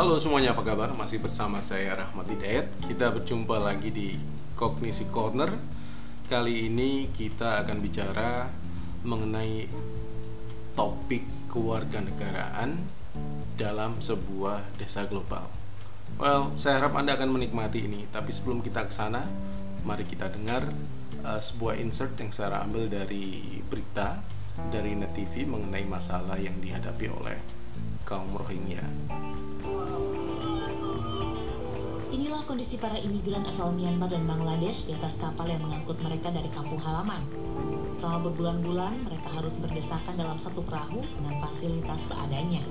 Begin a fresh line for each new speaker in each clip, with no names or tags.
halo semuanya apa kabar? Masih bersama saya Rahmat Hidayat Kita berjumpa lagi di Kognisi Corner Kali ini kita akan bicara mengenai topik kewarganegaraan dalam sebuah desa global Well, saya harap Anda akan menikmati ini Tapi sebelum kita ke sana, mari kita dengar uh, sebuah insert yang saya ambil dari berita dari Net TV mengenai masalah yang dihadapi oleh kaum Rohingya.
Inilah kondisi para imigran asal Myanmar dan Bangladesh di atas kapal yang mengangkut mereka dari kampung halaman. Selama berbulan-bulan, mereka harus berdesakan dalam satu perahu dengan fasilitas seadanya.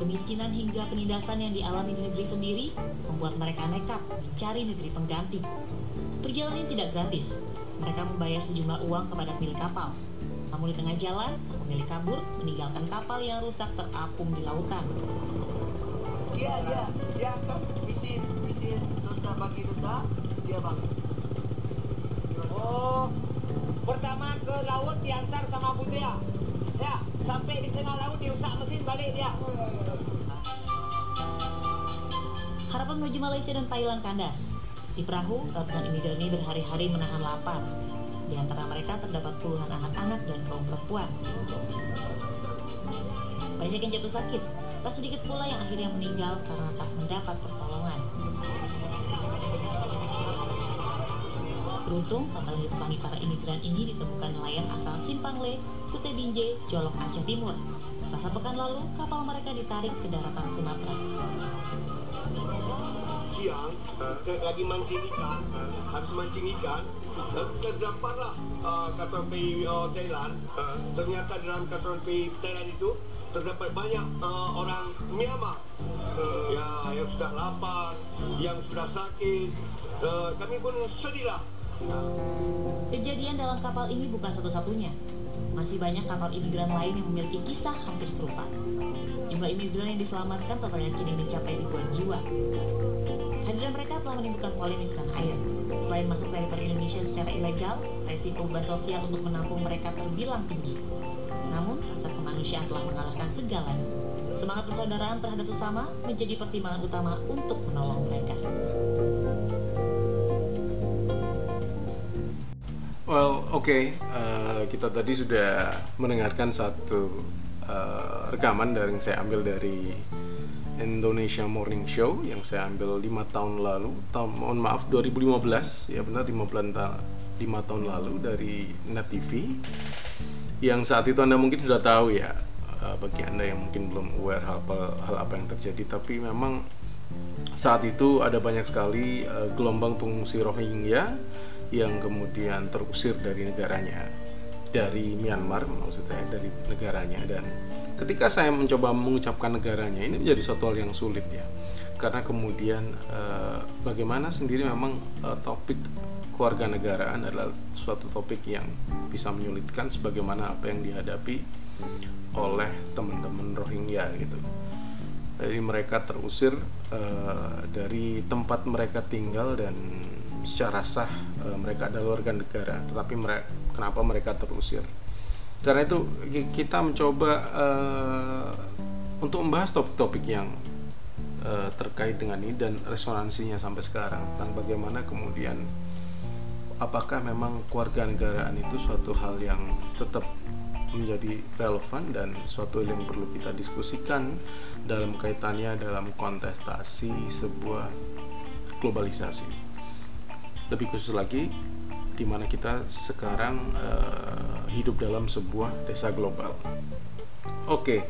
Kemiskinan hingga penindasan yang dialami di negeri sendiri membuat mereka nekat mencari negeri pengganti. Perjalanan tidak gratis. Mereka membayar sejumlah uang kepada pemilik kapal. Namun di tengah jalan, sang pemilik kabur meninggalkan kapal yang rusak terapung di lautan.
Dia dia dia akan izin izin dosa bagi dosa dia bang.
Oh, pertama ke laut diantar sama Butia. Ya, sampai di tengah laut dirusak mesin balik dia.
Harapan menuju Malaysia dan Thailand kandas. Di perahu, ratusan imigran ini berhari-hari menahan lapar. Di antara mereka terdapat puluhan anak-anak dan kaum perempuan. Banyak yang jatuh sakit, tak sedikit pula yang akhirnya meninggal karena tak mendapat pertolongan. Beruntung, kapal yang ditumpangi para imigran ini ditemukan nelayan asal Simpangle, Kute Binjai, Jolok Aceh Timur. Selasa pekan lalu, kapal mereka ditarik ke daratan Sumatera.
Siang saya lagi mancing ikan, habis mancing ikan, lalu terdapatlah uh, Thailand. Ternyata dalam pergi Thailand itu terdapat banyak uh, orang Myanmar uh, ya yang sudah lapar, yang sudah sakit. Uh, kami pun sedihlah.
Kejadian dalam kapal ini bukan satu-satunya. Masih banyak kapal imigran lain yang memiliki kisah hampir serupa. Jumlah imigran yang diselamatkan totalnya kini mencapai ribuan jiwa. Kehadiran mereka telah menimbulkan polemik tanah air. Selain masuk teritori Indonesia secara ilegal, resiko beban sosial untuk menampung mereka terbilang tinggi. Namun, rasa kemanusiaan telah mengalahkan segalanya. Semangat persaudaraan terhadap sesama menjadi pertimbangan utama untuk menolong mereka.
Well, oke, okay. uh, kita tadi sudah mendengarkan satu uh, rekaman dari yang saya ambil dari Indonesia Morning Show yang saya ambil lima tahun lalu, tahun mohon maaf 2015 ya benar 5 bulan ta 5 tahun lalu dari Net TV yang saat itu anda mungkin sudah tahu ya uh, bagi anda yang mungkin belum aware hal apa, hal apa yang terjadi tapi memang saat itu ada banyak sekali uh, gelombang pengungsi Rohingya yang kemudian terusir dari negaranya dari Myanmar maksud saya dari negaranya. Dan ketika saya mencoba mengucapkan negaranya ini menjadi suatu hal yang sulit ya. Karena kemudian eh, bagaimana sendiri memang eh, topik kewarganegaraan adalah suatu topik yang bisa menyulitkan sebagaimana apa yang dihadapi oleh teman-teman Rohingya gitu jadi mereka terusir uh, dari tempat mereka tinggal dan secara sah e, mereka adalah warga negara, tetapi mereka kenapa mereka terusir? Karena itu kita mencoba e, untuk membahas topik-topik yang terkait dengan ini dan resonansinya sampai sekarang tentang bagaimana kemudian apakah memang keluarga negaraan itu suatu hal yang tetap menjadi relevan dan suatu yang perlu kita diskusikan dalam kaitannya dalam kontestasi sebuah globalisasi lebih khusus lagi di mana kita sekarang uh, hidup dalam sebuah desa global. Oke, okay.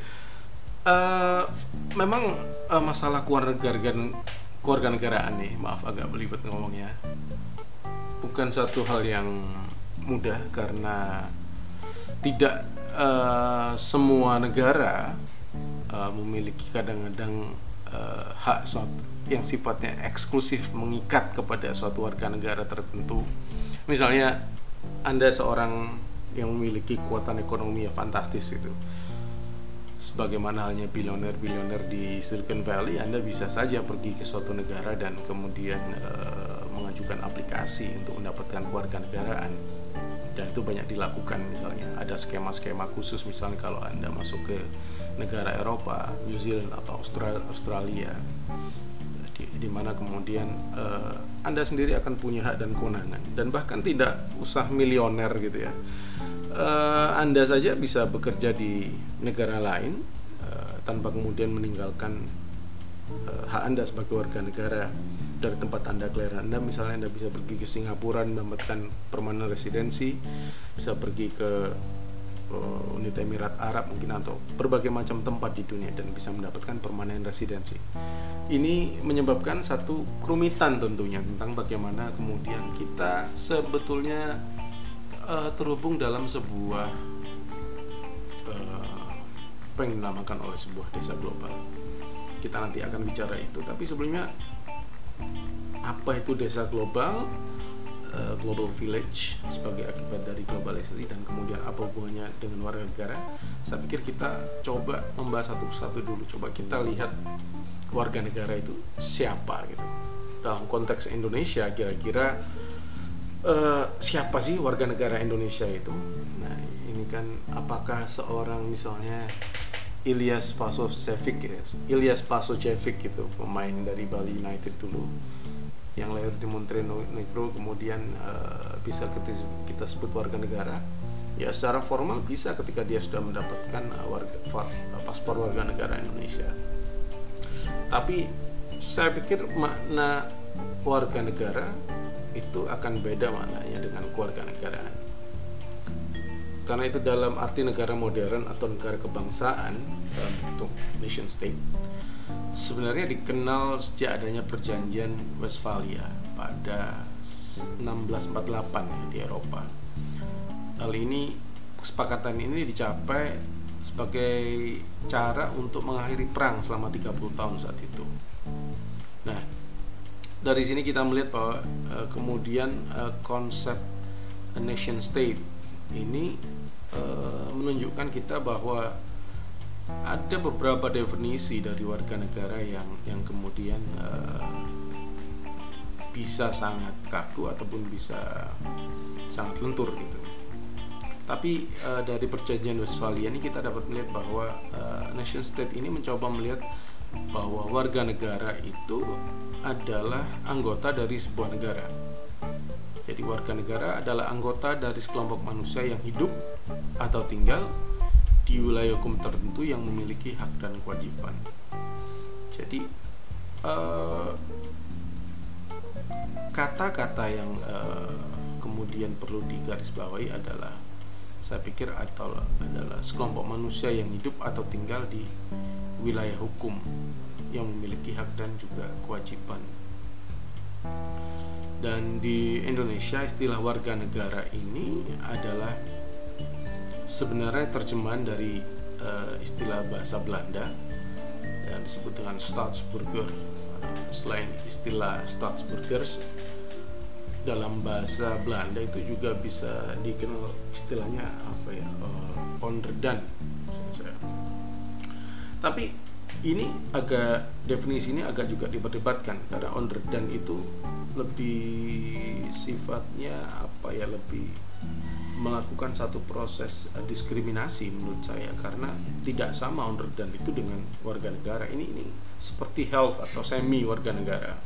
uh, memang uh, masalah keluarga keluarga negaraan nih, maaf agak belibet ngomongnya, bukan satu hal yang mudah karena tidak uh, semua negara uh, memiliki kadang-kadang uh, hak yang sifatnya eksklusif mengikat kepada suatu warga negara tertentu. Misalnya Anda seorang yang memiliki kekuatan ekonomi yang fantastis itu. Sebagaimana halnya bilioner-bilioner di Silicon Valley, Anda bisa saja pergi ke suatu negara dan kemudian e, mengajukan aplikasi untuk mendapatkan keluarga negaraan. dan itu banyak dilakukan misalnya ada skema-skema khusus misalnya kalau anda masuk ke negara Eropa, New Zealand atau Australia, di, di mana kemudian uh, anda sendiri akan punya hak dan kewenangan. Dan bahkan tidak usah milioner gitu ya. Uh, anda saja bisa bekerja di negara lain uh, tanpa kemudian meninggalkan uh, hak anda sebagai warga negara dari tempat anda kelahiran anda misalnya anda bisa pergi ke Singapura mendapatkan permanent residency bisa pergi ke uh, unit Emirat Arab mungkin atau berbagai macam tempat di dunia dan bisa mendapatkan permanent residency. Ini menyebabkan satu kerumitan tentunya tentang bagaimana kemudian kita sebetulnya uh, terhubung dalam sebuah uh, apa yang dinamakan oleh sebuah desa global. Kita nanti akan bicara itu, tapi sebelumnya apa itu desa global? Uh, global village sebagai akibat dari globalisasi dan kemudian apa hubungannya dengan warga negara. Saya pikir kita coba membahas satu persatu dulu. Coba kita lihat warga negara itu siapa gitu. Dalam konteks Indonesia kira-kira uh, siapa sih warga negara Indonesia itu? Nah ini kan apakah seorang misalnya Ilyas Pasocevic ya Ilyas Pasocevic gitu pemain dari Bali United dulu yang lahir di Montenegro kemudian uh, bisa kita, kita sebut warga negara. Ya secara formal bisa ketika dia sudah mendapatkan uh, warga uh, paspor warga negara Indonesia. Tapi saya pikir makna warga negara itu akan beda maknanya dengan keluarga negaraan. Karena itu dalam arti negara modern atau negara kebangsaan dalam bentuk nation state sebenarnya dikenal sejak adanya perjanjian Westphalia pada 1648 ya, di Eropa. Hal ini kesepakatan ini dicapai sebagai cara untuk mengakhiri perang selama 30 tahun saat itu. Nah, dari sini kita melihat bahwa e, kemudian e, konsep nation state ini e, menunjukkan kita bahwa ada beberapa definisi dari warga negara yang yang kemudian uh, bisa sangat kaku ataupun bisa sangat lentur gitu. Tapi uh, dari perjanjian Westphalia ini kita dapat melihat bahwa uh, nation state ini mencoba melihat bahwa warga negara itu adalah anggota dari sebuah negara. Jadi warga negara adalah anggota dari sekelompok manusia yang hidup atau tinggal di wilayah hukum tertentu yang memiliki hak dan kewajiban. Jadi eh, kata-kata yang uh, kemudian perlu digarisbawahi adalah saya pikir atau adalah sekelompok manusia yang hidup atau tinggal di wilayah hukum yang memiliki hak dan juga kewajiban. Dan di Indonesia istilah warga negara ini adalah sebenarnya terjemahan dari uh, istilah bahasa Belanda yang disebut dengan Staatsburger. Selain istilah Staatsburgers, dalam bahasa Belanda itu juga bisa dikenal istilahnya apa ya uh, onderdan tapi ini agak definisi ini agak juga diperdebatkan karena onderdan itu lebih sifatnya apa ya lebih melakukan satu proses uh, diskriminasi menurut saya. Karena tidak sama dan itu dengan warga negara. Ini ini seperti health atau semi warga negara.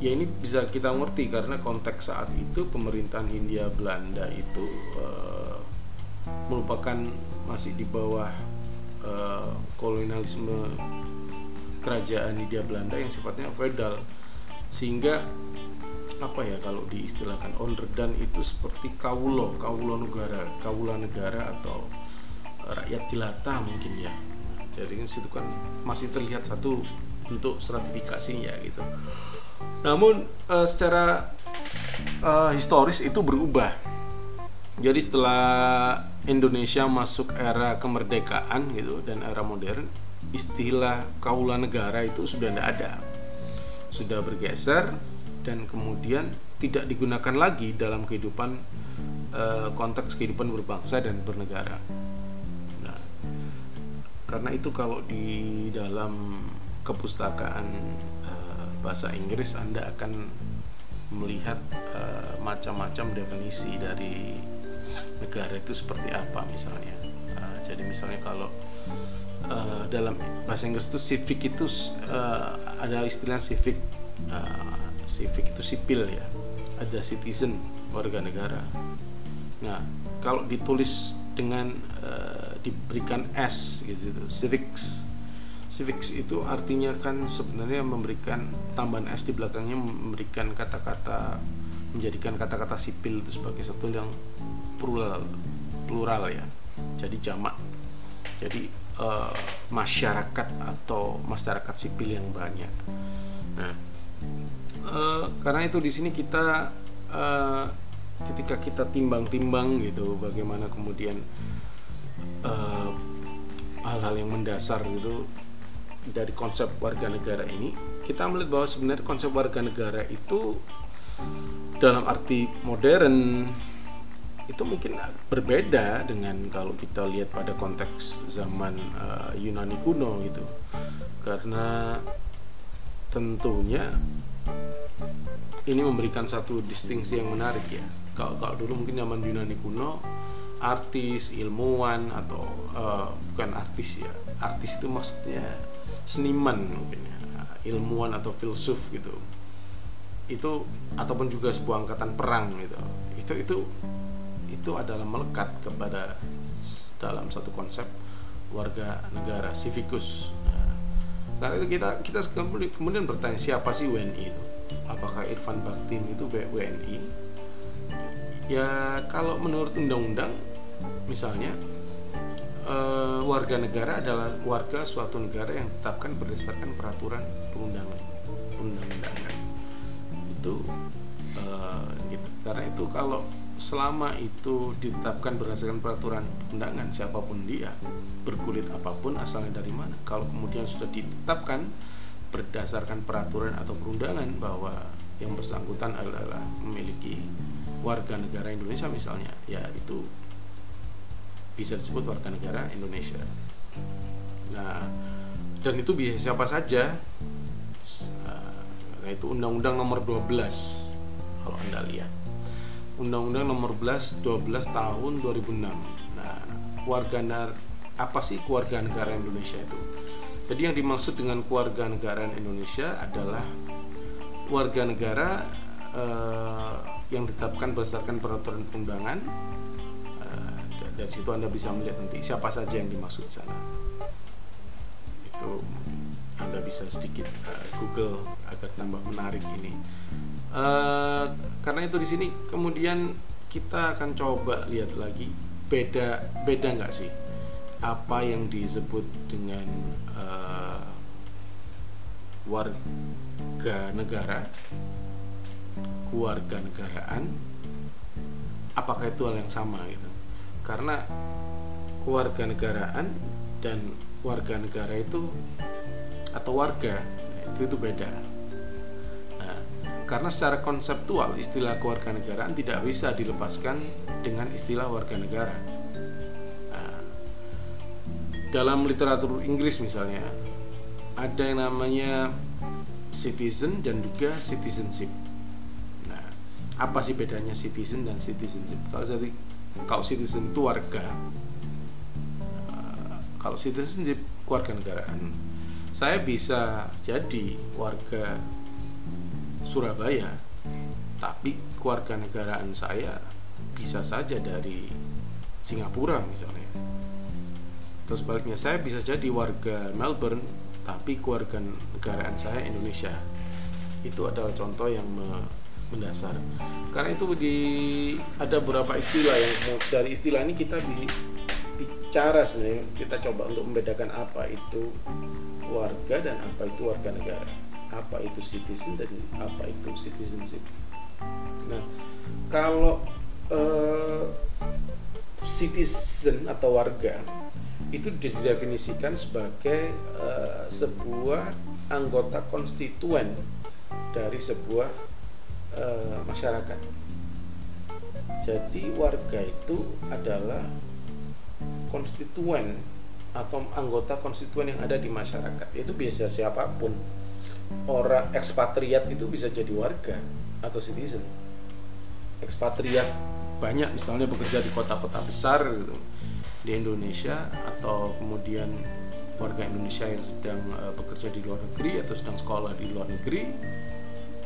Ya ini bisa kita ngerti karena konteks saat itu pemerintahan Hindia Belanda itu uh, merupakan masih di bawah uh, kolonialisme kerajaan Hindia Belanda yang sifatnya feudal. Sehingga apa ya kalau diistilahkan onderdan itu seperti kaulo kaulo negara kaula negara atau rakyat jelata mungkin ya. Jadi situ kan masih terlihat satu bentuk stratifikasinya gitu. Namun uh, secara uh, historis itu berubah. Jadi setelah Indonesia masuk era kemerdekaan gitu dan era modern istilah kaula negara itu sudah tidak ada. Sudah bergeser dan kemudian tidak digunakan lagi dalam kehidupan uh, konteks kehidupan berbangsa dan bernegara. Nah, karena itu kalau di dalam kepustakaan uh, bahasa Inggris Anda akan melihat uh, macam-macam definisi dari negara itu seperti apa misalnya uh, jadi misalnya kalau dalam bahasa Inggris itu civic itu ada istilah civic civic itu sipil ya. Ada citizen warga negara. Nah kalau ditulis dengan uh, diberikan S gitu civics. Civics itu artinya kan sebenarnya memberikan tambahan S di belakangnya memberikan kata-kata menjadikan kata-kata sipil itu sebagai satu yang plural plural ya. Jadi jamak. Jadi uh, masyarakat atau masyarakat sipil yang banyak. Nah uh, karena itu di sini kita uh, ketika kita timbang-timbang gitu bagaimana kemudian hal-hal uh, yang mendasar gitu dari konsep warga negara ini kita melihat bahwa sebenarnya konsep warga negara itu dalam arti modern itu mungkin berbeda dengan kalau kita lihat pada konteks zaman uh, Yunani kuno gitu. Karena tentunya ini memberikan satu distingsi yang menarik ya. Kalau kalau dulu mungkin zaman Yunani kuno artis ilmuwan atau uh, bukan artis ya. Artis itu maksudnya seniman mungkin ya. Ilmuwan atau filsuf gitu. Itu ataupun juga sebuah angkatan perang gitu. Itu itu itu adalah melekat kepada dalam satu konsep warga negara civikus nah, karena itu kita kita kemudian bertanya siapa sih WNI itu? Apakah Irfan Baktin itu WNI ya kalau menurut undang-undang misalnya eh, warga negara adalah warga suatu negara yang ditetapkan berdasarkan peraturan perundangan perundang-undangan. Itu uh, gitu. karena itu kalau selama itu ditetapkan berdasarkan peraturan undangan siapa pun dia berkulit apa pun asalnya dari mana kalau kemudian sudah ditetapkan berdasarkan peraturan atau perundangan bahwa yang bersangkutan adalah memiliki warga negara Indonesia misalnya ya itu bisa disebut warga negara Indonesia nah dan itu bisa siapa saja Nah itu Undang-Undang Nomor 12 kalau anda lihat. Undang-Undang Nomor 12 12 tahun 2006. Nah, warga apa sih keluarga negara Indonesia itu? Jadi yang dimaksud dengan keluarga negara Indonesia adalah warga negara eh, yang ditetapkan berdasarkan peraturan perundangan. Eh, dari situ anda bisa melihat nanti siapa saja yang dimaksud sana. Itu anda bisa sedikit uh, Google agar tambah menarik ini. Uh, karena itu di sini kemudian kita akan coba lihat lagi beda beda nggak sih apa yang disebut dengan uh, warga negara, keluarga negaraan, apakah itu hal yang sama gitu? Karena keluarga negaraan dan warga negara itu atau warga itu itu beda nah, karena secara konseptual istilah kewarganegaraan tidak bisa dilepaskan dengan istilah warga negara nah, dalam literatur Inggris misalnya ada yang namanya citizen dan juga citizenship. Nah apa sih bedanya citizen dan citizenship? Kalau jadi kalau citizen itu warga nah, kalau citizenship keluarga negaraan saya bisa jadi warga Surabaya tapi keluarga negaraan saya bisa saja dari Singapura misalnya. Terus sebaliknya saya bisa jadi warga Melbourne tapi keluarga negaraan saya Indonesia. Itu adalah contoh yang mendasar. Karena itu di ada beberapa istilah yang dari istilah ini kita bicara sebenarnya. Kita coba untuk membedakan apa itu warga dan apa itu warga negara apa itu citizen dan apa itu citizenship. Nah kalau uh, citizen atau warga itu didefinisikan sebagai uh, sebuah anggota konstituen dari sebuah uh, masyarakat. Jadi warga itu adalah konstituen atau anggota konstituen yang ada di masyarakat. Itu bisa siapa pun orang ekspatriat itu bisa jadi warga atau citizen. Ekspatriat banyak misalnya bekerja di kota-kota besar gitu di Indonesia atau kemudian warga Indonesia yang sedang uh, bekerja di luar negeri atau sedang sekolah di luar negeri.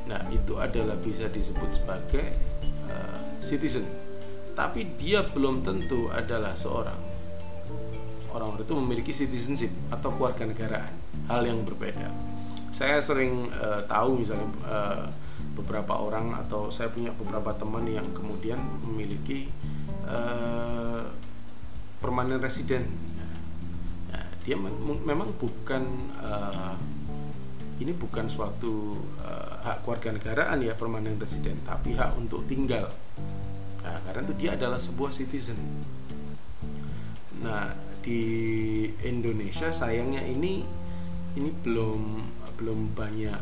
Nah itu adalah bisa disebut sebagai uh, citizen. Tapi dia belum tentu adalah seorang. Orang-orang itu memiliki citizenship atau keluarga negaraan hal yang berbeda saya sering uh, tahu misalnya uh, beberapa orang atau saya punya beberapa teman yang kemudian memiliki uh, permanen resident. Nah, dia memang bukan uh, ini bukan suatu uh, hak keluarga negaraan ya permanen resident tapi hak untuk tinggal. Nah, karena itu dia adalah sebuah citizen. Nah di Indonesia sayangnya ini ini belum belum banyak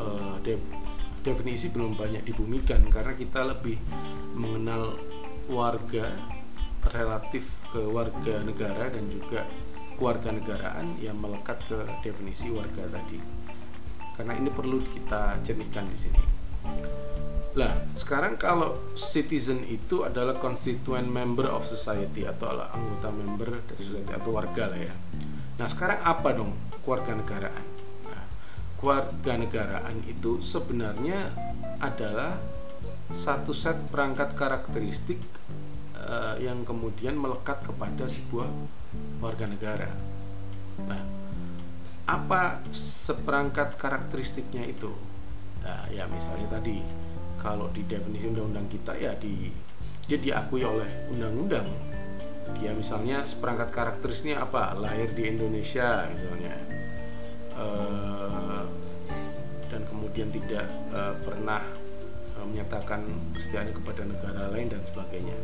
uh, de definisi belum banyak dibumikan karena kita lebih mengenal warga relatif ke warga negara dan juga keluarga negaraan yang melekat ke definisi warga tadi. Karena ini perlu kita jernihkan di sini. Lah, sekarang kalau citizen itu adalah constituent member of society atau anggota member dari society atau warga lah ya. Nah, sekarang apa dong keluarga negaraan? Nah, keluarga negaraan itu sebenarnya adalah satu set perangkat karakteristik uh, yang kemudian melekat kepada sebuah warga negara. Nah, apa seperangkat karakteristiknya itu? Nah, ya misalnya tadi kalau di definisi undang-undang kita ya di dia diakui oleh undang-undang. Dia misalnya seperangkat karakteristiknya apa? Lahir di Indonesia misalnya. Uh, dan kemudian tidak uh, pernah uh, menyatakan kesetiaannya kepada negara lain dan sebagainya.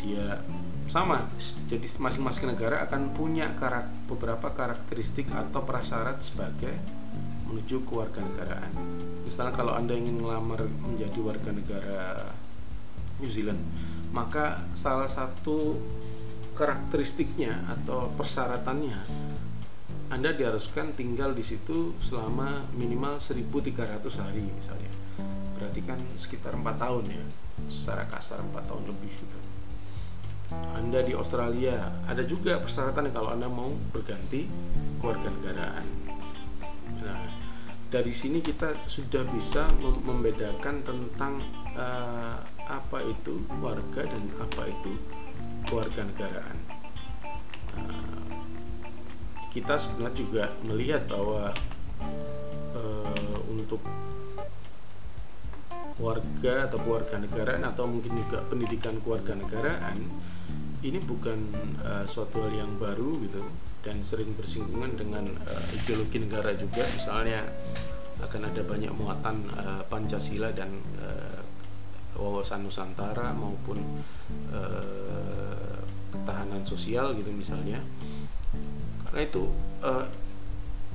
Dia sama jadi masing-masing negara akan punya karak, beberapa karakteristik atau prasyarat sebagai menuju kewarganegaraan misalnya kalau anda ingin melamar menjadi warga negara New Zealand maka salah satu karakteristiknya atau persyaratannya anda diharuskan tinggal di situ selama minimal 1300 hari misalnya berarti kan sekitar empat tahun ya secara kasar empat tahun lebih gitu anda di Australia ada juga persyaratan kalau Anda mau berganti keluarga negaraan. Nah, dari sini kita sudah bisa membedakan tentang uh, apa itu warga dan apa itu keluarga negaraan. Uh, kita sebenarnya juga melihat bahwa uh, untuk warga atau keluarga negaraan atau mungkin juga pendidikan keluarga negaraan ini bukan uh, suatu hal yang baru gitu dan sering bersinggungan dengan uh, ideologi negara juga. Misalnya akan ada banyak muatan uh, Pancasila dan uh, wawasan Nusantara maupun uh, ketahanan sosial gitu misalnya karena itu uh,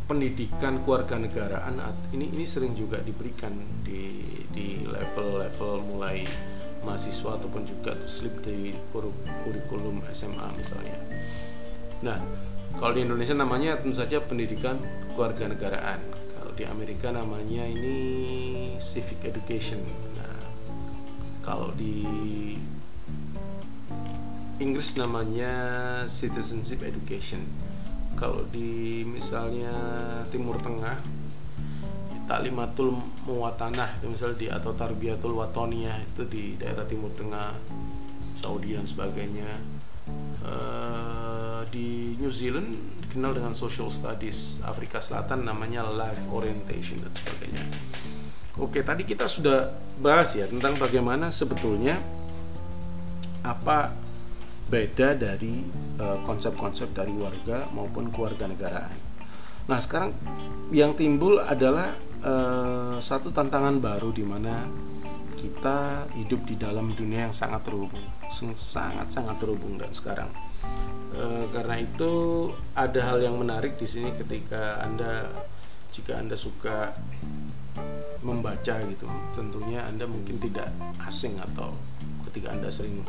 pendidikan keluarga negaraan ini ini sering juga diberikan di di level-level mulai mahasiswa ataupun juga terselip di kurikulum SMA misalnya. Nah, kalau di Indonesia namanya tentu saja pendidikan keluarga negaraan. Kalau di Amerika namanya ini civic education. Nah, kalau di Inggris namanya citizenship education. Kalau di misalnya Timur Tengah taklimatul muwatanah itu misalnya di atau tarbiyatul watoniyah itu di daerah timur tengah Saudi dan sebagainya. Uh, di New Zealand dikenal dengan social studies Afrika Selatan namanya life orientation dan sebagainya. Oke tadi kita sudah bahas ya tentang bagaimana sebetulnya apa beda dari eh, konsep-konsep dari warga maupun keluarga negaraan nah sekarang yang timbul adalah uh, satu tantangan baru di mana kita hidup di dalam dunia yang sangat terhubung, sangat sangat terhubung dan sekarang. Uh, karena itu ada hal yang menarik di sini ketika anda jika anda suka membaca gitu, tentunya anda mungkin tidak asing atau ketika anda sering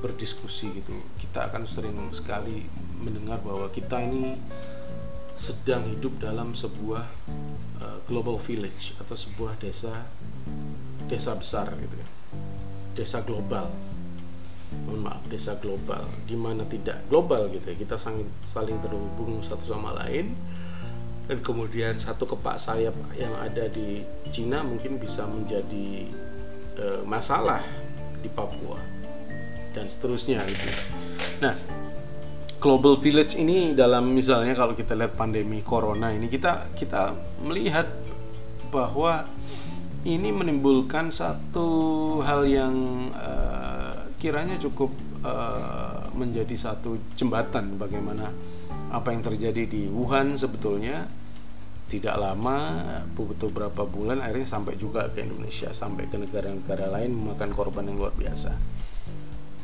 berdiskusi gitu, kita akan sering sekali mendengar bahwa kita ini sedang hidup dalam sebuah uh, global village atau sebuah desa desa besar gitu ya. desa global. Mohon maaf desa global. Di mana tidak global gitu ya. Kita saling saling terhubung satu sama lain. Dan kemudian satu kepak sayap yang ada di Cina mungkin bisa menjadi e, masalah di Papua dan seterusnya gitu. Nah, global village ini dalam misalnya kalau kita lihat pandemi corona ini kita kita melihat bahwa ini menimbulkan satu hal yang uh, kiranya cukup uh, menjadi satu jembatan bagaimana apa yang terjadi di Wuhan sebetulnya tidak lama butuh berapa bulan akhirnya sampai juga ke Indonesia sampai ke negara-negara lain memakan korban yang luar biasa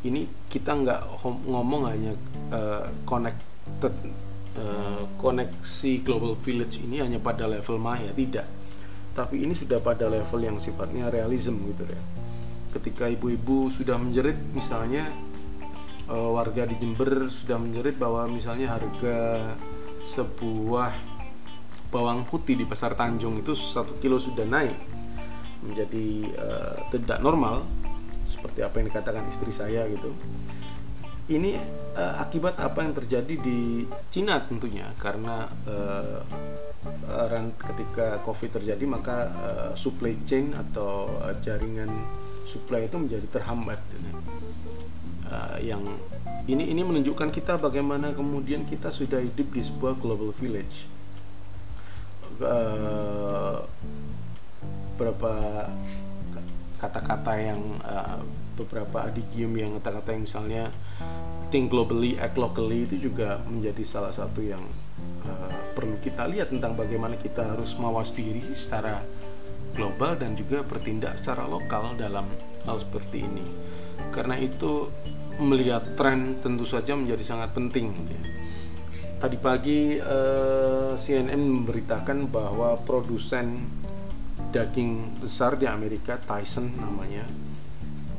ini kita nggak ngomong hanya uh, connected uh, koneksi global village ini hanya pada level maya tidak. Tapi ini sudah pada level yang sifatnya realism gitu ya. Ketika ibu-ibu sudah menjerit misalnya e, warga di Jember sudah menjerit bahwa misalnya harga sebuah bawang putih di pasar Tanjung itu satu kilo sudah naik menjadi e, tidak normal seperti apa yang dikatakan istri saya gitu. Ini uh, akibat apa yang terjadi di Cina tentunya. Karena uh, ketika COVID terjadi maka uh, supply chain atau jaringan supply itu menjadi terhambat uh, yang ini ini menunjukkan kita bagaimana kemudian kita sudah hidup di sebuah global village. Uh, berapa kata-kata yang uh, beberapa adigium yang kata-kata yang misalnya think globally act locally itu juga menjadi salah satu yang uh, perlu kita lihat tentang bagaimana kita harus mawas diri secara global dan juga bertindak secara lokal dalam hal seperti ini karena itu melihat tren tentu saja menjadi sangat penting gitu ya. tadi pagi uh, CNN memberitakan bahwa produsen daging besar di Amerika Tyson namanya.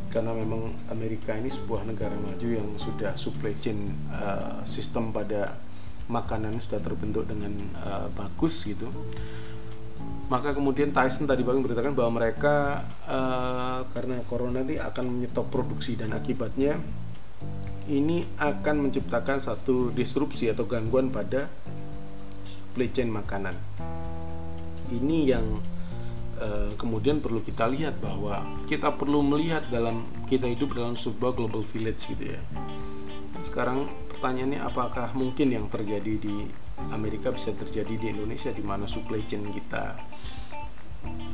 Karena memang Amerika ini sebuah negara maju yang sudah supply chain uh, sistem pada makanan sudah terbentuk dengan uh, bagus gitu. Maka kemudian Tyson tadi pagi memberitakan bahwa mereka uh, karena corona nanti akan menyetop produksi dan akibatnya ini akan menciptakan satu disrupsi atau gangguan pada supply chain makanan. Ini yang Eh, kemudian perlu kita lihat bahwa kita perlu melihat dalam kita hidup dalam sebuah global village gitu ya. Sekarang pertanyaannya apakah mungkin yang terjadi di Amerika bisa terjadi di Indonesia di mana supply chain kita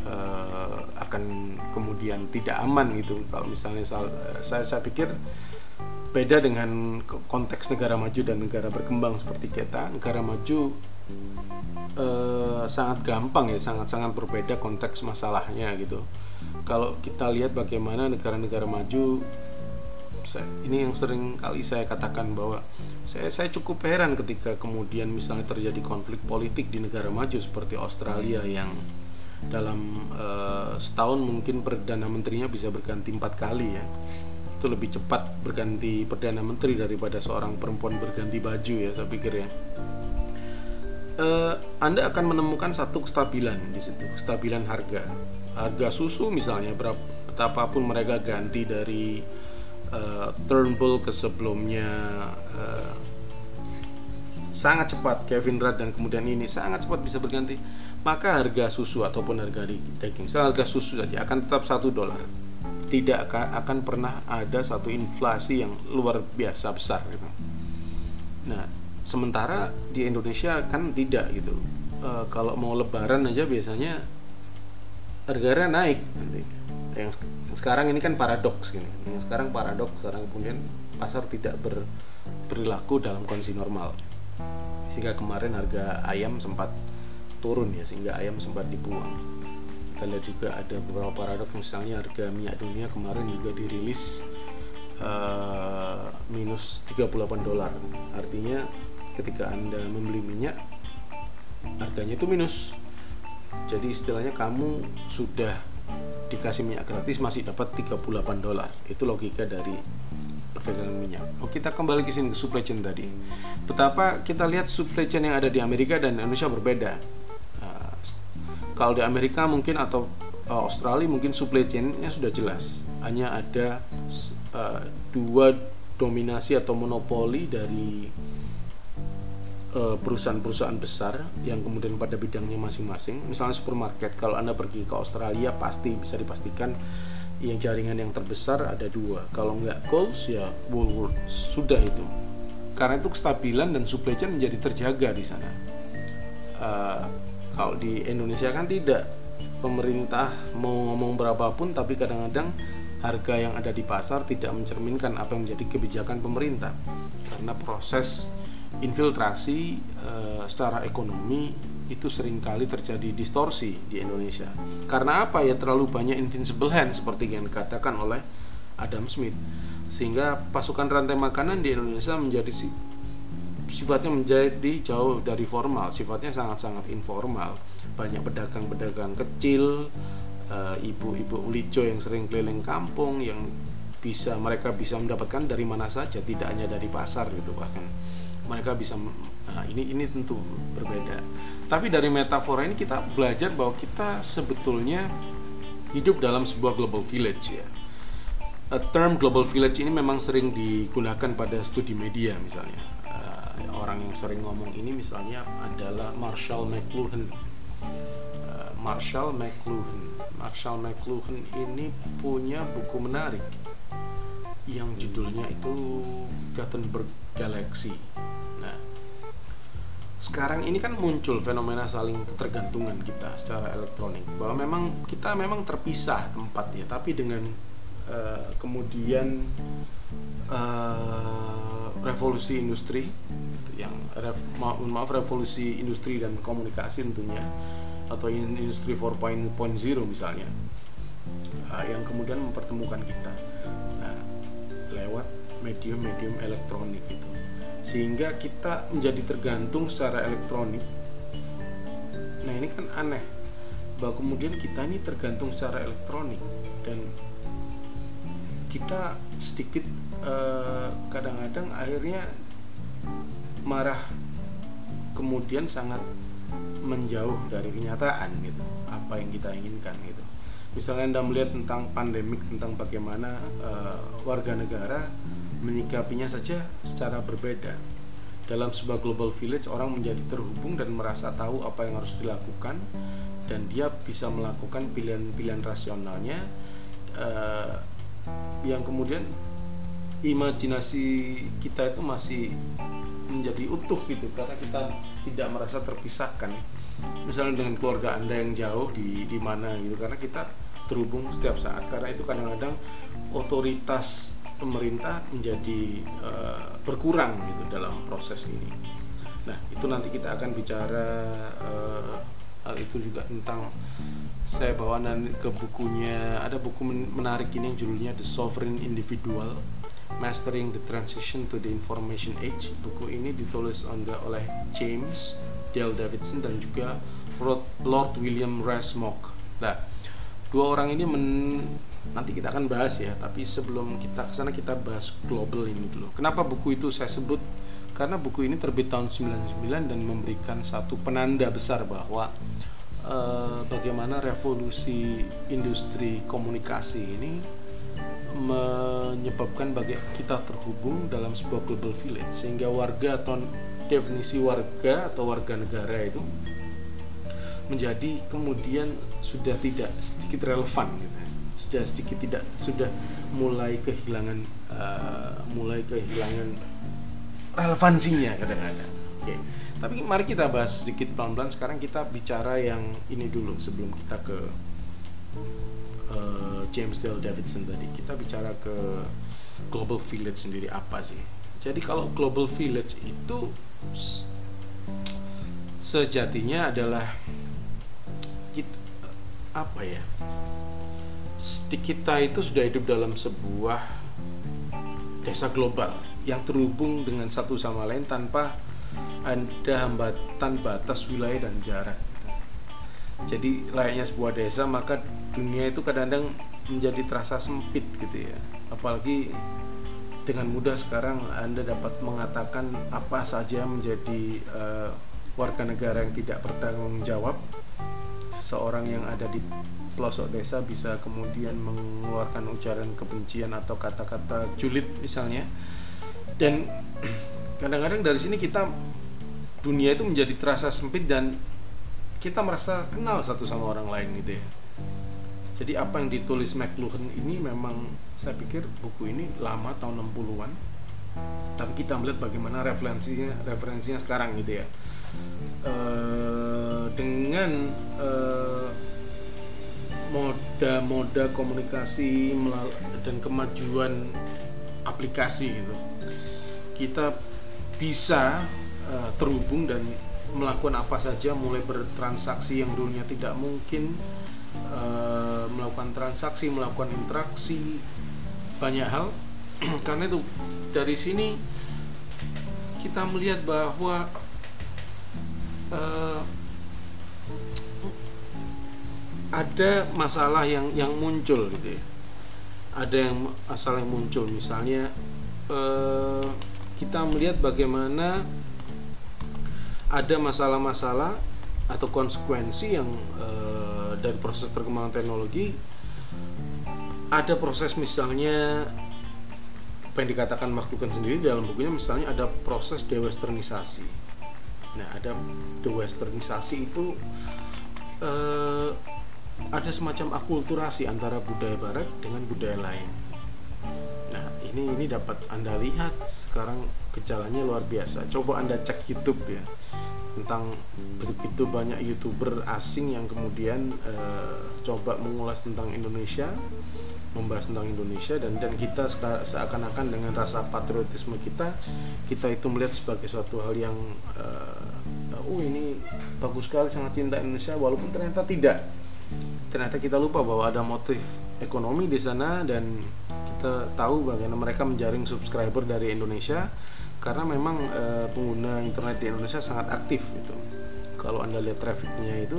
uh, akan kemudian tidak aman gitu. Kalau misalnya saya saya pikir beda dengan konteks negara maju dan negara berkembang seperti kita. Negara maju eh, sangat gampang ya sangat-sangat berbeda konteks masalahnya gitu. Kalau kita lihat bagaimana negara-negara maju saya, ini yang sering kali saya katakan bahwa saya saya cukup heran ketika kemudian misalnya terjadi konflik politik di negara maju seperti Australia yang dalam uh, setahun mungkin perdana menterinya bisa berganti empat kali ya. Itu lebih cepat berganti perdana menteri daripada seorang perempuan berganti baju ya saya pikir ya uh, Anda akan menemukan satu kestabilan di situ, kestabilan harga. Harga susu misalnya berapa betapapun mereka ganti dari uh, Turnbull ke sebelumnya uh, sangat cepat Kevin Rudd dan kemudian ini sangat cepat bisa berganti maka harga susu ataupun harga daging misalnya harga susu saja akan tetap satu dolar tidak akan pernah ada satu inflasi yang luar biasa besar gitu. Nah sementara di Indonesia kan tidak gitu. E, kalau mau lebaran aja biasanya harganya naik nanti. Yang sekarang ini kan paradoks gini. Yang sekarang paradoks sekarang kemudian pasar tidak ber, berlaku dalam kondisi normal. Sehingga kemarin harga ayam sempat turun ya sehingga ayam sempat dibuang. Kita lihat juga ada beberapa paradoks misalnya harga minyak dunia kemarin juga dirilis uh, minus 38 dolar. Artinya ketika Anda membeli minyak harganya itu minus. Jadi istilahnya kamu sudah dikasih minyak gratis masih dapat 38 dolar. Itu logika dari perdagangan minyak. Oh, kita kembali ke sini ke supply chain tadi. Betapa kita lihat supply chain yang ada di Amerika dan Indonesia berbeda. Uh, kalau di Amerika mungkin atau uh, Australia mungkin supply chainnya sudah jelas hanya ada uh, dua dominasi atau monopoli dari perusahaan-perusahaan besar yang kemudian pada bidangnya masing-masing. Misalnya supermarket, kalau anda pergi ke Australia pasti bisa dipastikan yang jaringan yang terbesar ada dua. Kalau nggak Coles ya Woolworths sudah itu. Karena itu kestabilan dan supply chain menjadi terjaga di sana. Uh, kalau di Indonesia kan tidak, pemerintah mau ngomong berapapun tapi kadang-kadang harga yang ada di pasar tidak mencerminkan apa yang menjadi kebijakan pemerintah karena proses infiltrasi e, secara ekonomi itu sering kali terjadi distorsi di Indonesia. Karena apa ya terlalu banyak invincible hand seperti yang dikatakan oleh Adam Smith. Sehingga pasukan rantai makanan di Indonesia menjadi sifatnya menjadi jauh dari formal, sifatnya sangat-sangat informal. Banyak pedagang-pedagang kecil, Eh, ibu-ibu ulico yang sering keliling kampung yang bisa mereka bisa mendapatkan dari mana saja tidak hanya dari pasar gitu bahkan mereka bisa nah ini ini tentu berbeda. Tapi dari metafora ini kita belajar bahwa kita sebetulnya hidup dalam sebuah global village ya. A term global village ini memang sering digunakan pada studi media misalnya. Uh, orang yang sering ngomong ini misalnya adalah Marshall McLuhan. Uh, Marshall McLuhan. Marshall McLuhan ini punya buku menarik yang judulnya itu Gutenberg Galaxy. Sekarang ini kan muncul fenomena saling ketergantungan kita secara elektronik. Bahwa memang kita memang terpisah tempat ya, tapi dengan uh, kemudian uh, revolusi industri yang maaf, maaf revolusi industri dan komunikasi tentunya atau industri 4.0 misalnya uh, yang kemudian mempertemukan kita. Nah, lewat medium-medium elektronik itu sehingga kita menjadi tergantung secara elektronik. Nah ini kan aneh. Bahwa kemudian kita ini tergantung secara elektronik dan kita sedikit uh, kadang-kadang akhirnya marah kemudian sangat menjauh dari kenyataan gitu apa yang kita inginkan gitu. Misalnya anda melihat tentang pandemik tentang bagaimana uh, warga negara menyikapinya saja secara berbeda. Dalam sebuah global village orang menjadi terhubung dan merasa tahu apa yang harus dilakukan dan dia bisa melakukan pilihan-pilihan rasionalnya. Uh, yang kemudian imajinasi kita itu masih menjadi utuh gitu karena kita tidak merasa terpisahkan. Misalnya dengan keluarga anda yang jauh di di mana gitu karena kita terhubung setiap saat. Karena itu kadang-kadang otoritas pemerintah menjadi uh, berkurang gitu dalam proses ini nah itu nanti kita akan bicara uh, hal itu juga tentang saya bawa nanti ke bukunya ada buku menarik ini yang judulnya The Sovereign Individual Mastering the Transition to the Information Age. Buku ini ditulis oleh James Dale Davidson dan juga Lord William Rasmok. Nah, dua orang ini men, nanti kita akan bahas ya, tapi sebelum kita ke sana kita bahas global ini dulu. Kenapa buku itu saya sebut? Karena buku ini terbit tahun 99 dan memberikan satu penanda besar bahwa eh, bagaimana revolusi industri komunikasi ini menyebabkan bagi kita terhubung dalam sebuah global village sehingga warga atau definisi warga atau warga negara itu menjadi kemudian sudah tidak sedikit relevan gitu sudah sedikit tidak sudah mulai kehilangan uh, mulai kehilangan relevansinya kadang-kadang. Oke okay. tapi mari kita bahas sedikit pelan-pelan. Sekarang kita bicara yang ini dulu sebelum kita ke uh, James Dale Davidson tadi. Kita bicara ke global village sendiri apa sih? Jadi kalau global village itu sejatinya adalah kita, apa ya kita itu sudah hidup dalam sebuah desa global yang terhubung dengan satu sama lain tanpa ada hambatan batas wilayah dan jarak. Jadi layaknya sebuah desa maka dunia itu kadang-kadang menjadi terasa sempit gitu ya. Apalagi dengan mudah sekarang anda dapat mengatakan apa saja menjadi uh, warga negara yang tidak bertanggung jawab. Seseorang yang ada di pelosok desa bisa kemudian mengeluarkan ujaran kebencian atau kata-kata julid misalnya. Dan kadang-kadang dari sini kita dunia itu menjadi terasa sempit dan kita merasa kenal satu sama orang lain gitu ya. Jadi apa yang ditulis McLuhan ini memang saya pikir buku ini lama tahun 60-an tapi kita melihat bagaimana referensinya referensinya sekarang gitu ya. E, dengan e, moda-moda komunikasi dan kemajuan aplikasi gitu. Kita bisa uh, terhubung dan melakukan apa saja mulai bertransaksi yang dulunya tidak mungkin uh, melakukan transaksi melakukan interaksi banyak hal. Karena itu dari sini kita melihat bahwa uh, ada masalah yang yang muncul gitu ya. Ada yang masalah yang muncul. Misalnya uh, kita melihat bagaimana ada masalah-masalah atau konsekuensi yang e, dari proses perkembangan teknologi. Ada proses misalnya apa yang dikatakan maklukan sendiri dalam bukunya misalnya ada proses dewesternisasi. Nah ada dewesternisasi itu e, ada semacam akulturasi antara budaya barat dengan budaya lain. Ini ini dapat anda lihat sekarang gejalanya luar biasa. Coba anda cek YouTube ya tentang begitu banyak youtuber asing yang kemudian uh, coba mengulas tentang Indonesia membahas tentang Indonesia dan dan kita seakan-akan dengan rasa patriotisme kita kita itu melihat sebagai suatu hal yang uh, oh ini bagus sekali sangat cinta Indonesia walaupun ternyata tidak ternyata kita lupa bahwa ada motif ekonomi di sana dan kita tahu bagaimana mereka menjaring subscriber dari Indonesia karena memang e, pengguna internet di Indonesia sangat aktif itu. Kalau anda lihat trafficnya itu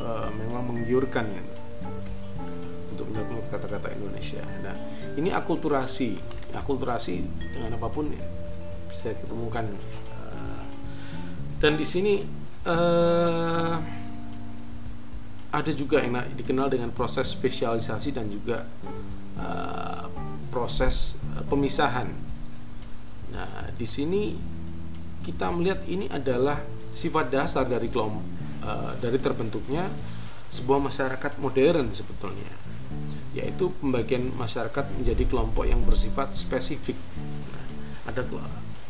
e, memang menggiurkan gitu, untuk menyebut kata-kata Indonesia. Nah ini akulturasi, akulturasi dengan apa pun ya, bisa ketemukan. E, dan di sini e, ada juga yang dikenal dengan proses spesialisasi dan juga uh, proses uh, pemisahan. Nah, di sini kita melihat ini adalah sifat dasar dari kelompok uh, dari terbentuknya sebuah masyarakat modern sebetulnya, yaitu pembagian masyarakat menjadi kelompok yang bersifat spesifik. Nah, ada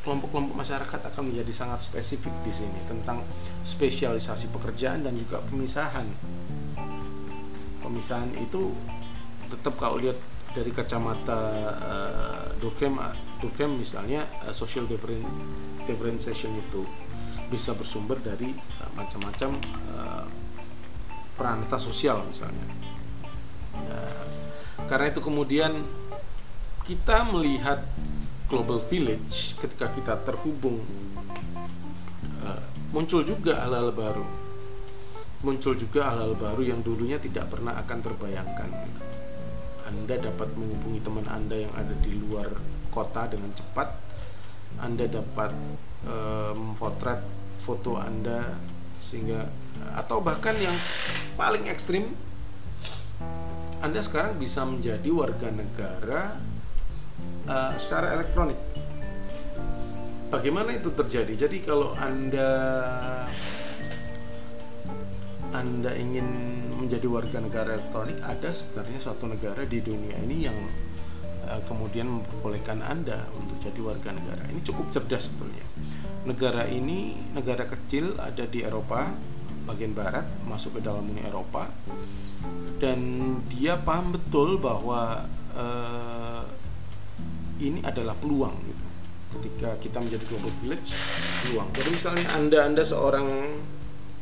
kelompok-kelompok masyarakat akan menjadi sangat spesifik di sini tentang spesialisasi pekerjaan dan juga pemisahan. Pemisahan itu tetap kalau lihat dari kacamata uh, Durkheim Durkheim misalnya uh, social differentiation itu bisa bersumber dari uh, macam-macam uh, peranata sosial misalnya. Uh, karena itu kemudian kita melihat global village ketika kita terhubung uh, muncul juga hal-hal baru muncul juga hal-hal baru yang dulunya tidak pernah akan terbayangkan gitu anda dapat menghubungi teman Anda yang ada di luar kota dengan cepat. Anda dapat memotret um, foto Anda sehingga atau bahkan yang paling ekstrim Anda sekarang bisa menjadi warga negara uh, secara elektronik. Bagaimana itu terjadi? Jadi kalau Anda Anda ingin menjadi warga negara elektronik ada sebenarnya suatu negara di dunia ini yang uh, kemudian memperbolehkan Anda untuk jadi warga negara. Ini cukup cerdas sebetulnya. Negara ini negara kecil ada di Eropa bagian barat masuk ke dalam Uni Eropa dan dia paham betul bahwa uh, ini adalah peluang gitu. Ketika kita menjadi global village, peluang. Jadi misalnya Anda Anda seorang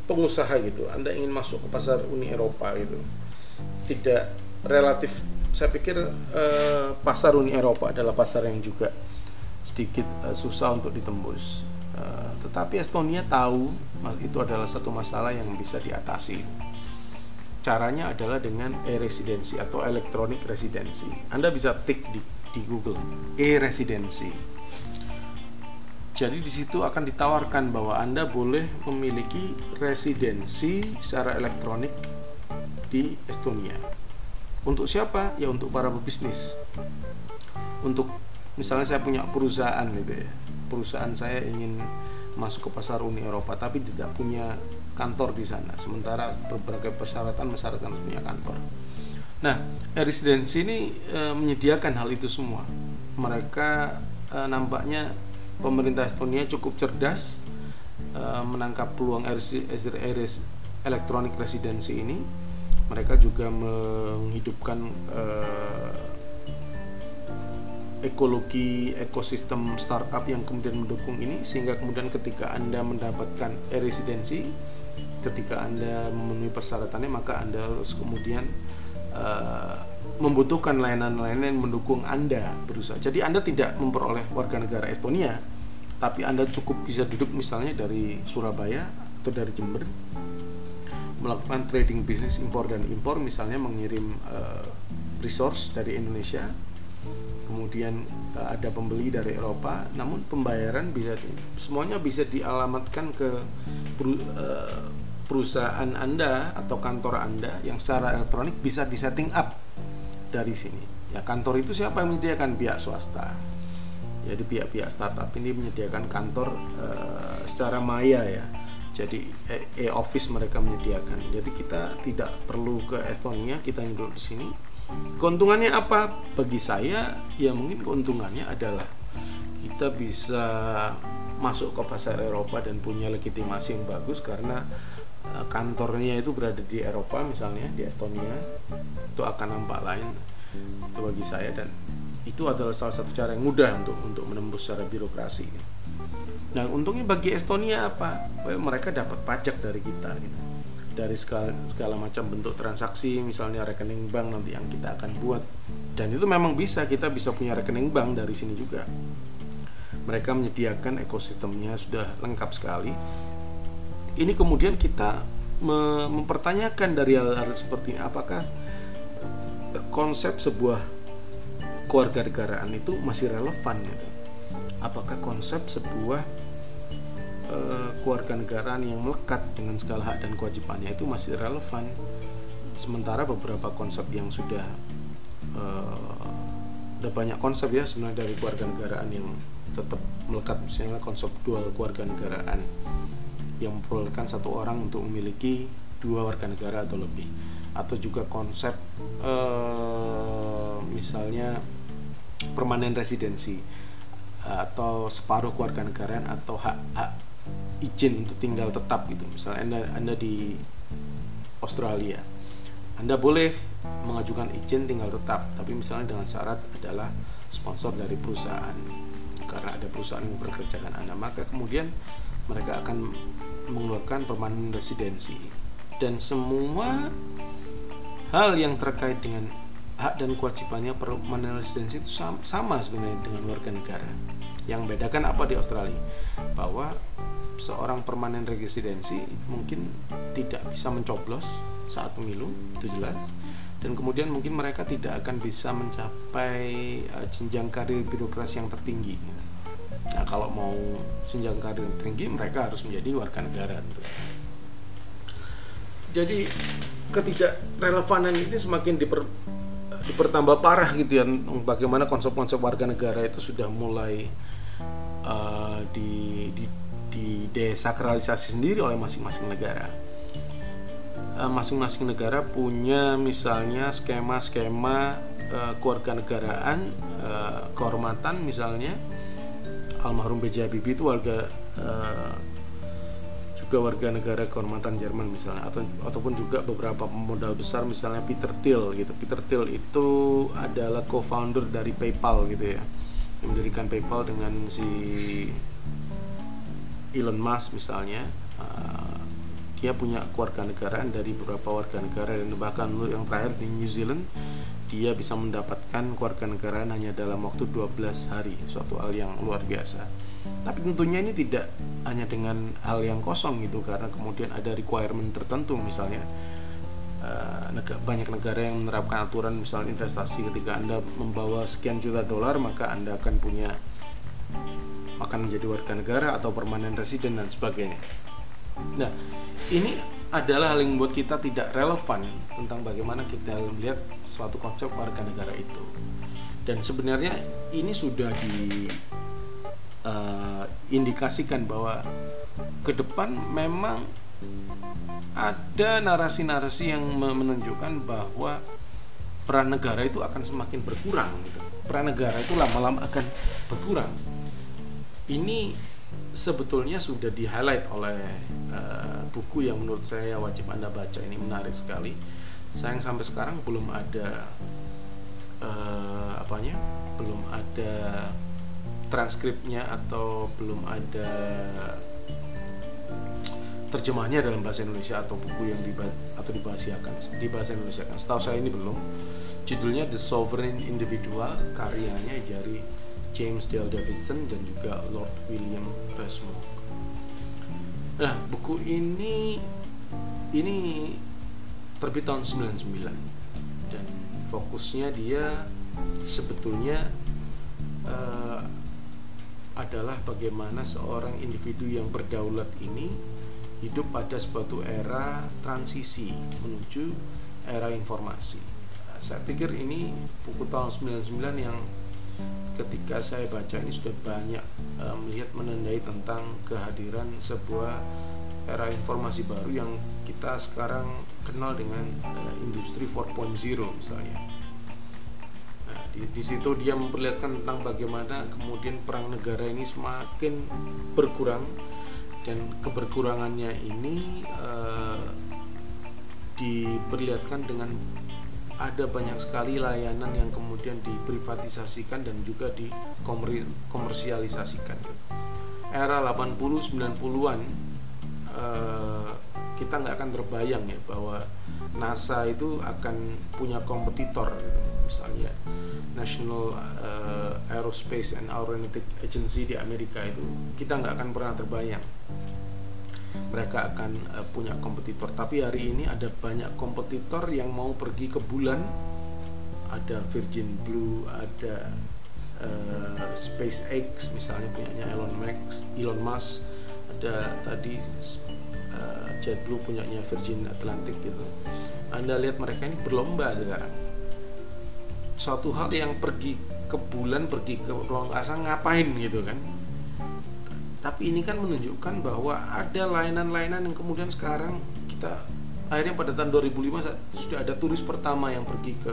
pengusaha gitu. Anda ingin masuk ke pasar Uni Eropa gitu. Tidak relatif. Saya pikir eh, pasar Uni Eropa adalah pasar yang juga sedikit eh, susah untuk ditembus. Eh, tetapi Estonia tahu itu adalah satu masalah yang bisa diatasi. Caranya adalah dengan e-residensi atau elektronik residensi. Anda bisa tik di, di Google e-residensi jadi di situ akan ditawarkan bahwa Anda boleh memiliki residensi secara elektronik di Estonia. Untuk siapa? Ya untuk para pebisnis. Untuk misalnya saya punya perusahaan gitu ya. Perusahaan saya ingin masuk ke pasar Uni Eropa tapi tidak punya kantor di sana. Sementara berbagai persyaratan mensyaratkan punya kantor. Nah, residensi ini e, menyediakan hal itu semua. Mereka e, nampaknya pemerintah Estonia cukup cerdas e, menangkap peluang RS, elektronik residensi ini. Mereka juga menghidupkan e, ekologi ekosistem startup yang kemudian mendukung ini sehingga kemudian ketika Anda mendapatkan residensi ketika Anda memenuhi persyaratannya maka Anda harus kemudian uh, membutuhkan layanan-layanan yang mendukung Anda berusaha. Jadi Anda tidak memperoleh warga negara Estonia, tapi Anda cukup bisa duduk misalnya dari Surabaya atau dari Jember melakukan trading bisnis impor dan impor misalnya mengirim uh, resource dari Indonesia kemudian uh, ada pembeli dari Eropa namun pembayaran bisa semuanya bisa dialamatkan ke uh, perusahaan Anda atau kantor Anda yang secara elektronik bisa disetting up dari sini. Ya kantor itu siapa yang menyediakan pihak swasta. Jadi pihak-pihak startup ini menyediakan kantor uh, secara maya ya. Jadi e-office mereka menyediakan. Jadi kita tidak perlu ke Estonia, kita duduk di sini. Keuntungannya apa? Bagi saya ya mungkin keuntungannya adalah kita bisa masuk ke pasar Eropa dan punya legitimasi yang bagus karena Eh, kantornya itu berada di Eropa misalnya di Estonia itu akan nampak lain itu bagi saya dan itu adalah salah satu cara yang mudah untuk untuk menembus secara birokrasi. Nah untungnya bagi Estonia apa? Well, mereka dapat pajak dari kita gitu. dari segala, segala macam bentuk transaksi misalnya rekening bank nanti yang kita akan buat dan itu memang bisa kita bisa punya rekening bank dari sini juga mereka menyediakan ekosistemnya sudah lengkap sekali ini kemudian kita mempertanyakan dari hal-hal seperti ini apakah konsep sebuah keluarga negaraan itu masih relevan gitu. Apakah konsep sebuah uh, keluarga negaraan yang melekat dengan segala hak dan kewajibannya itu masih relevan? Sementara beberapa konsep yang sudah uh, ada banyak konsep ya sebenarnya dari keluarga negaraan yang tetap melekat. Misalnya konsep dual keluarga negaraan yang memperbolehkan satu orang untuk memiliki dua warga negara atau lebih. Atau juga konsep eh, misalnya permanen residensi atau separuh keluarga negaraan atau hak hak izin untuk tinggal tetap gitu. Misalnya anda anda di Australia anda boleh mengajukan izin tinggal tetap tapi misalnya dengan syarat adalah sponsor dari perusahaan. Karena ada perusahaan yang bekerjakan anda maka kemudian mereka akan mengeluarkan permanen residensi dan semua hal yang terkait dengan hak dan kewajibannya permanen residensi itu sama, sebenarnya dengan warga negara. Yang bedakan apa di Australia? Bahwa seorang permanen residensi mungkin tidak bisa mencoblos saat pemilu, itu jelas. Dan kemudian mungkin mereka tidak akan bisa mencapai uh, jenjang karir birokrasi yang tertinggi. Nah, kalau mau senjang karir tinggi mereka harus menjadi warga negara. Jadi ketidakrelevanan ini semakin diper, dipertambah parah gitu ya. Bagaimana konsep-konsep warga negara itu sudah mulai uh, di, di, di desakralisasi sendiri oleh masing-masing negara. Uh, masing-masing negara punya misalnya skema-skema uh, keluarga negaraan, uh, kehormatan misalnya almarhum B.J. Habibie itu warga uh, juga warga negara kehormatan Jerman misalnya atau ataupun juga beberapa modal besar misalnya Peter Thiel gitu. Peter Thiel itu adalah co-founder dari PayPal gitu ya. Yang mendirikan PayPal dengan si Elon Musk misalnya. Uh, dia punya keluarga negaraan dari beberapa warga negara dan bahkan yang terakhir di New Zealand dia bisa mendapatkan keluarga negaraan hanya dalam waktu 12 hari suatu hal yang luar biasa tapi tentunya ini tidak hanya dengan hal yang kosong gitu karena kemudian ada requirement tertentu misalnya uh, banyak negara yang menerapkan aturan misalnya investasi ketika anda membawa sekian juta dolar maka anda akan punya akan menjadi warga negara atau permanen residen dan sebagainya nah ini adalah hal yang membuat kita tidak relevan tentang bagaimana kita melihat suatu konsep warga negara itu. Dan sebenarnya ini sudah di uh, indikasikan bahwa ke depan memang ada narasi-narasi yang menunjukkan bahwa peran negara itu akan semakin berkurang. Gitu. Peran negara itu lama-lama akan berkurang. Ini sebetulnya sudah di highlight oleh uh, buku yang menurut saya wajib anda baca ini menarik sekali sayang sampai sekarang belum ada uh, apanya belum ada transkripnya atau belum ada terjemahnya dalam bahasa Indonesia atau buku yang diba atau dibahasiakan di bahasa Indonesia kan setahu saya ini belum judulnya The Sovereign Individual karyanya dari James Dale Davidson dan juga Lord William Rushmore. Nah, buku ini ini terbit tahun 99 dan fokusnya dia sebetulnya uh, adalah bagaimana seorang individu yang berdaulat ini hidup pada suatu era transisi menuju era informasi. Saya pikir ini buku tahun 99 yang ketika saya baca ini sudah banyak uh, melihat menandai tentang kehadiran sebuah era informasi baru yang kita sekarang kenal dengan uh, industri 4.0 misalnya. Di, di situ dia memperlihatkan tentang bagaimana kemudian perang negara ini semakin berkurang dan keberkurangannya ini uh, diperlihatkan dengan ada banyak sekali layanan yang kemudian diprivatisasikan dan juga dikomersialisasikan. Era 80 90-an eh, kita nggak akan terbayang ya bahwa NASA itu akan punya kompetitor gitu. misalnya National uh, Aerospace and Aeronautic Agency di Amerika itu kita nggak akan pernah terbayang mereka akan uh, punya kompetitor. Tapi hari ini ada banyak kompetitor yang mau pergi ke bulan. Ada Virgin Blue, ada uh, SpaceX misalnya punyanya Elon Musk, Elon Musk, ada tadi uh, JetBlue punyanya Virgin Atlantic gitu. Anda lihat mereka ini berlomba sekarang. Suatu hal yang pergi ke bulan, pergi ke ruang angkasa ngapain gitu kan? tapi ini kan menunjukkan bahwa ada layanan-layanan yang kemudian sekarang kita akhirnya pada tahun 2005 sudah ada turis pertama yang pergi ke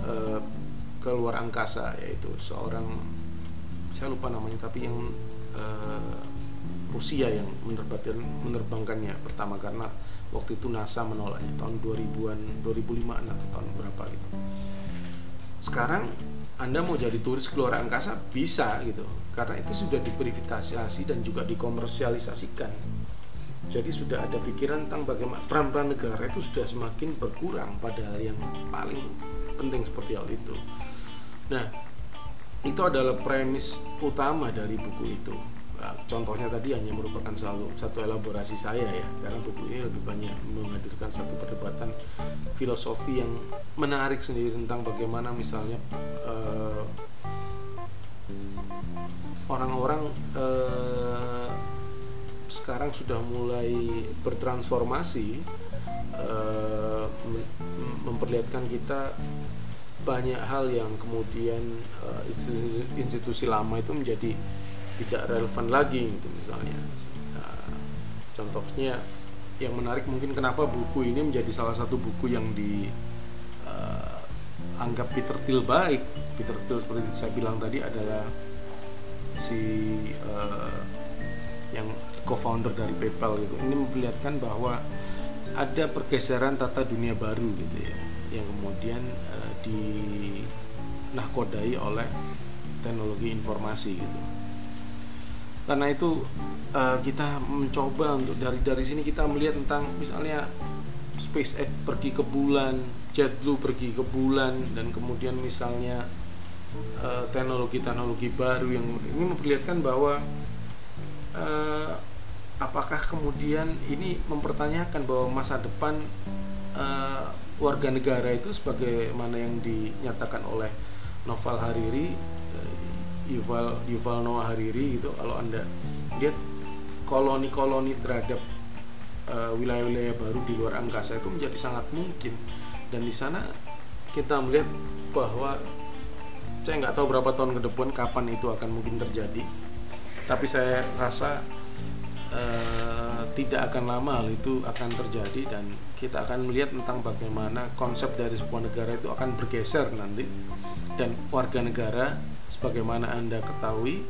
uh, ke luar angkasa yaitu seorang saya lupa namanya tapi yang uh, Rusia yang menerbangkan menerbangkannya pertama karena waktu itu NASA menolaknya tahun 2000-an 2005 atau tahun berapa gitu. Sekarang Anda mau jadi turis ke luar angkasa bisa gitu. Karena itu sudah diprivatisasi dan juga dikomersialisasikan. Jadi sudah ada pikiran tentang bagaimana peran-peran negara itu sudah semakin berkurang padahal yang paling penting seperti hal itu. Nah itu adalah premis utama dari buku itu contohnya tadi hanya merupakan selalu satu elaborasi saya ya. Karena buku ini lebih banyak menghadirkan satu perdebatan filosofi yang menarik sendiri tentang bagaimana misalnya uh, orang-orang eh, sekarang sudah mulai bertransformasi eh, memperlihatkan kita banyak hal yang kemudian eh, institusi lama itu menjadi tidak relevan lagi gitu misalnya. Nah, contohnya yang menarik mungkin kenapa buku ini menjadi salah satu buku yang di uh, anggap Peter Thiel baik. Peter Thiel seperti saya bilang tadi adalah si uh, yang co-founder dari PayPal gitu. Ini memperlihatkan bahwa ada pergeseran tata dunia baru gitu ya yang kemudian uh, oleh teknologi informasi gitu karena itu uh, kita mencoba untuk dari dari sini kita melihat tentang misalnya SpaceX pergi ke bulan, JetBlue pergi ke bulan dan kemudian misalnya Eh, teknologi-teknologi baru yang ini memperlihatkan bahwa uh, apakah kemudian ini mempertanyakan bahwa masa depan uh, warga negara itu sebagaimana yang dinyatakan oleh Novel Hariri Yuval Yuval Noah Hariri itu kalau anda lihat koloni-koloni terhadap eh, wilayah-wilayah baru di luar angkasa itu menjadi sangat mungkin. Dan di sana kita melihat bahwa saya nggak tahu berapa tahun ke depan kapan itu akan mungkin terjadi. Tapi saya rasa eh, tidak akan lama hal itu akan terjadi dan kita akan melihat tentang bagaimana konsep dari sebuah negara itu akan bergeser nanti. Dan warga negara sebagaimana anda ketahui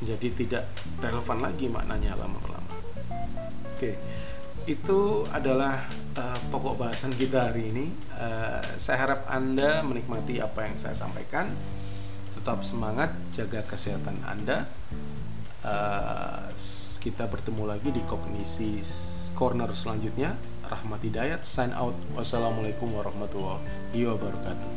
menjadi tidak relevan lagi maknanya lama-lama. Oke itu adalah uh, pokok bahasan kita hari ini. Uh, saya harap anda menikmati apa yang saya sampaikan. Tetap semangat jaga kesehatan anda. Uh, kita bertemu lagi di kognisi corner selanjutnya. Rahmat Hidayat sign out. Wassalamualaikum warahmatullahi wabarakatuh